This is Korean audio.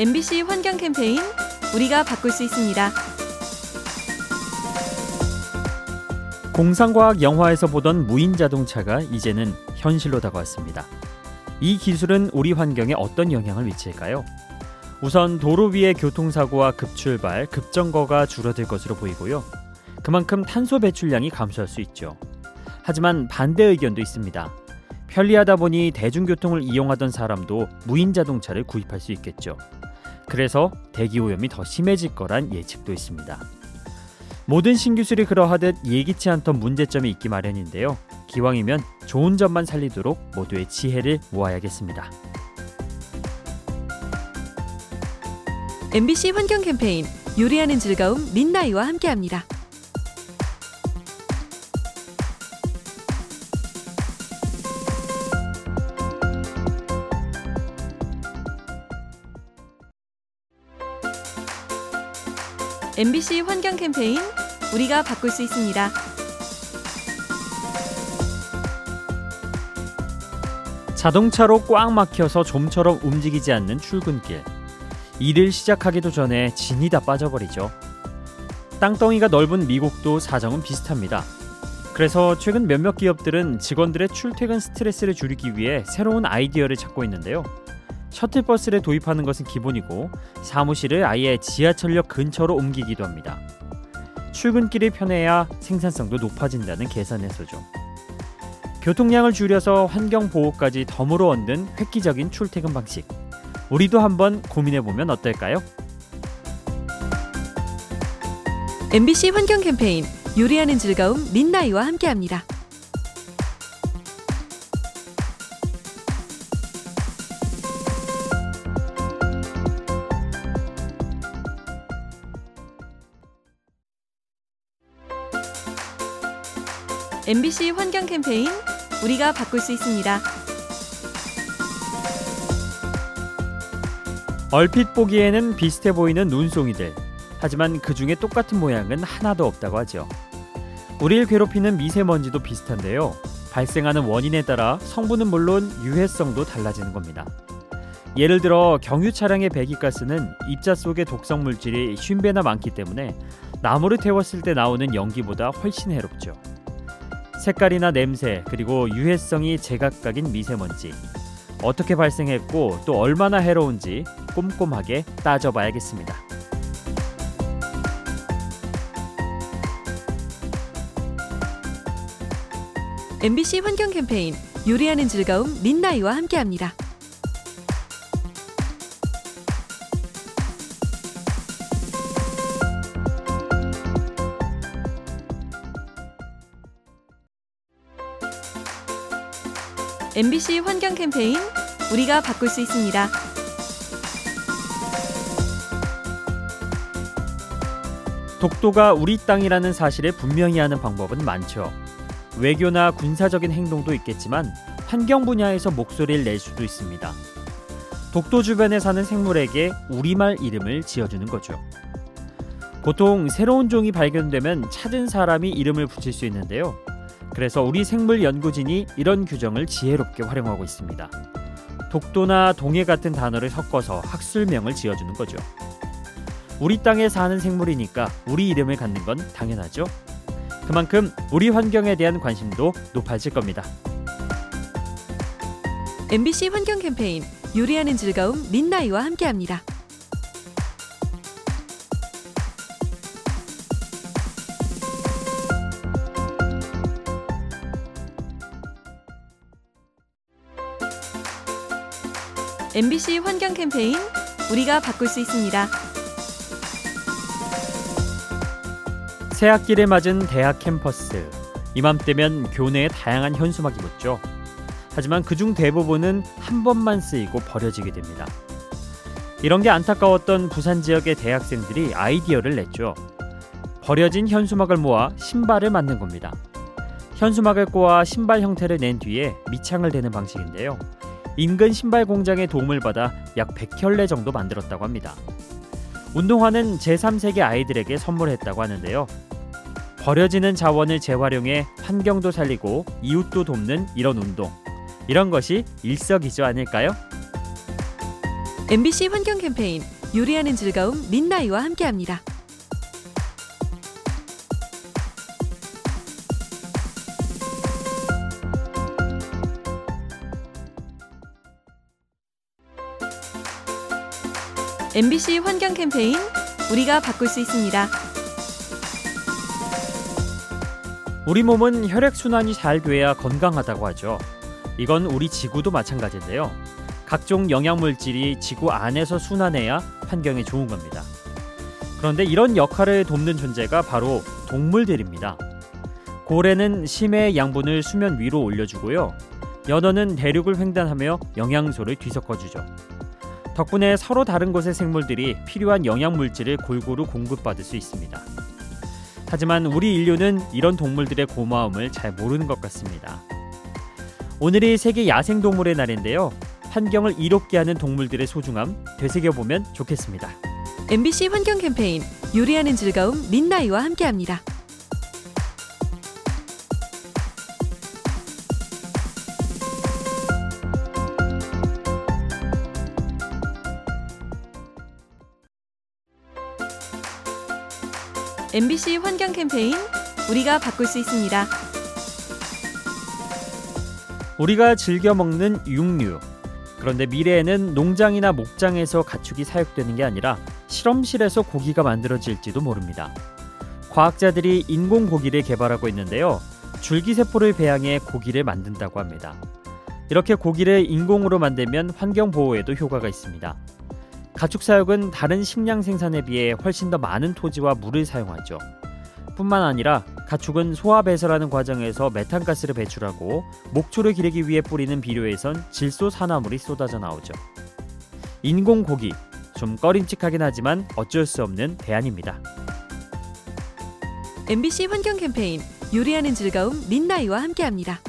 MBC 환경 캠페인 우리가 바꿀 수 있습니다. 공상과학 영화에서 보던 무인 자동차가 이제는 현실로 다가왔습니다. 이 기술은 우리 환경에 어떤 영향을 미칠까요? 우선 도로 위의 교통사고와 급출발, 급정거가 줄어들 것으로 보이고요. 그만큼 탄소 배출량이 감소할 수 있죠. 하지만 반대 의견도 있습니다. 편리하다 보니 대중교통을 이용하던 사람도 무인 자동차를 구입할 수 있겠죠. 그래서 대기 오염이 더 심해질 거란 예측도 있습니다. 모든 신기술이 그러하듯 예기치 않던 문제점이 있기 마련인데요. 기왕이면 좋은 점만 살리도록 모두의 지혜를 모아야겠습니다. MBC 환경 캠페인 요리하는 즐거움 민나이와 함께합니다. MBC 환경 캠페인 우리가 바꿀 수 있습니다. 자동차로 꽉 막혀서 좀처럼 움직이지 않는 출근길. 일을 시작하기도 전에 진이 다 빠져버리죠. 땅덩이가 넓은 미국도 사정은 비슷합니다. 그래서 최근 몇몇 기업들은 직원들의 출퇴근 스트레스를 줄이기 위해 새로운 아이디어를 찾고 있는데요. 셔틀버스를 도입하는 것은 기본이고 사무실을 아예 지하철역 근처로 옮기기도 합니다. 출근길이 편해야 생산성도 높아진다는 계산에서죠. 교통량을 줄여서 환경 보호까지 덤으로 얻는 획기적인 출퇴근 방식. 우리도 한번 고민해 보면 어떨까요? MBC 환경 캠페인 요리하는 즐거움 민나이와 함께합니다. MBC 환경 캠페인 우리가 바꿀 수 있습니다. 얼핏 보기에는 비슷해 보이는 눈송이들. 하지만 그 중에 똑같은 모양은 하나도 없다고 하죠. 우리를 괴롭히는 미세먼지도 비슷한데요. 발생하는 원인에 따라 성분은 물론 유해성도 달라지는 겁니다. 예를 들어 경유 차량의 배기가스는 입자 속의 독성 물질이 50배나 많기 때문에 나무를 태웠을 때 나오는 연기보다 훨씬 해롭죠. 색깔이나 냄새 그리고 유해성이 제각각인 미세먼지 어떻게 발생했고 또 얼마나 해로운지 꼼꼼하게 따져봐야겠습니다. MBC 환경 캠페인 요리하는 즐거움 민나이와 함께합니다. MBC 환경 캠페인 우리가 바꿀 수 있습니다. 독도가 우리 땅이라는 사실을 분명히 하는 방법은 많죠. 외교나 군사적인 행동도 있겠지만 환경 분야에서 목소리를 낼 수도 있습니다. 독도 주변에 사는 생물에게 우리말 이름을 지어주는 거죠. 보통 새로운 종이 발견되면 찾은 사람이 이름을 붙일 수 있는데요. 그래서 우리 생물 연구진이 이런 규정을 지혜롭게 활용하고 있습니다. 독도나 동해 같은 단어를 섞어서 학술명을 지어주는 거죠. 우리 땅에 사는 생물이니까 우리 이름을 갖는 건 당연하죠. 그만큼 우리 환경에 대한 관심도 높아질 겁니다. MBC 환경 캠페인 요리하는 즐거움 민나이와 함께합니다. MBC 환경 캠페인 우리가 바꿀 수 있습니다. 새학기를 맞은 대학 캠퍼스. 이맘때면 교내에 다양한 현수막이 붙죠. 하지만 그중 대부분은 한 번만 쓰이고 버려지게 됩니다. 이런 게 안타까웠던 부산 지역의 대학생들이 아이디어를 냈죠. 버려진 현수막을 모아 신발을 만든 겁니다. 현수막을 꼬아 신발 형태를 낸 뒤에 밑창을 대는 방식인데요. 인근 신발 공장의 도움을 받아 약 100켤레 정도 만들었다고 합니다. 운동화는 제3세계 아이들에게 선물했다고 하는데요. 버려지는 자원을 재활용해 환경도 살리고 이웃도 돕는 이런 운동. 이런 것이 일석이조 아닐까요? MBC 환경 캠페인 요리하는 즐거움 민나이와 함께합니다. MBC 환경 캠페인 우리가 바꿀 수 있습니다. 우리 몸은 혈액 순환이 잘 돼야 건강하다고 하죠. 이건 우리 지구도 마찬가지인데요. 각종 영양 물질이 지구 안에서 순환해야 환경에 좋은 겁니다. 그런데 이런 역할을 돕는 존재가 바로 동물들입니다. 고래는 심해의 양분을 수면 위로 올려주고요. 연어는 대륙을 횡단하며 영양소를 뒤섞어주죠. 덕분에 서로 다른 곳의 생물들이 필요한 영양 물질을 골고루 공급받을 수 있습니다. 하지만 우리 인류는 이런 동물들의 고마움을 잘 모르는 것 같습니다. 오늘이 세계 야생동물의 날인데요. 환경을 이롭게 하는 동물들의 소중함 되새겨보면 좋겠습니다. MBC 환경 캠페인 요리하는 즐거움 민나이와 함께합니다. MBC 환경 캠페인 우리가 바꿀 수 있습니다. 우리가 즐겨 먹는 육류. 그런데 미래에는 농장이나 목장에서 가축이 사육되는 게 아니라 실험실에서 고기가 만들어질지도 모릅니다. 과학자들이 인공 고기를 개발하고 있는데요. 줄기세포를 배양해 고기를 만든다고 합니다. 이렇게 고기를 인공으로 만들면 환경 보호에도 효과가 있습니다. 가축 사육은 다른 식량 생산에 비해 훨씬 더 많은 토지와 물을 사용하죠. 뿐만 아니라 가축은 소화 배설하는 과정에서 메탄가스를 배출하고 목초를 기르기 위해 뿌리는 비료에선 질소 산화물이 쏟아져 나오죠. 인공 고기 좀 꺼림칙하긴 하지만 어쩔 수 없는 대안입니다. MBC 환경 캠페인 요리하는 즐거움 민나이와 함께합니다.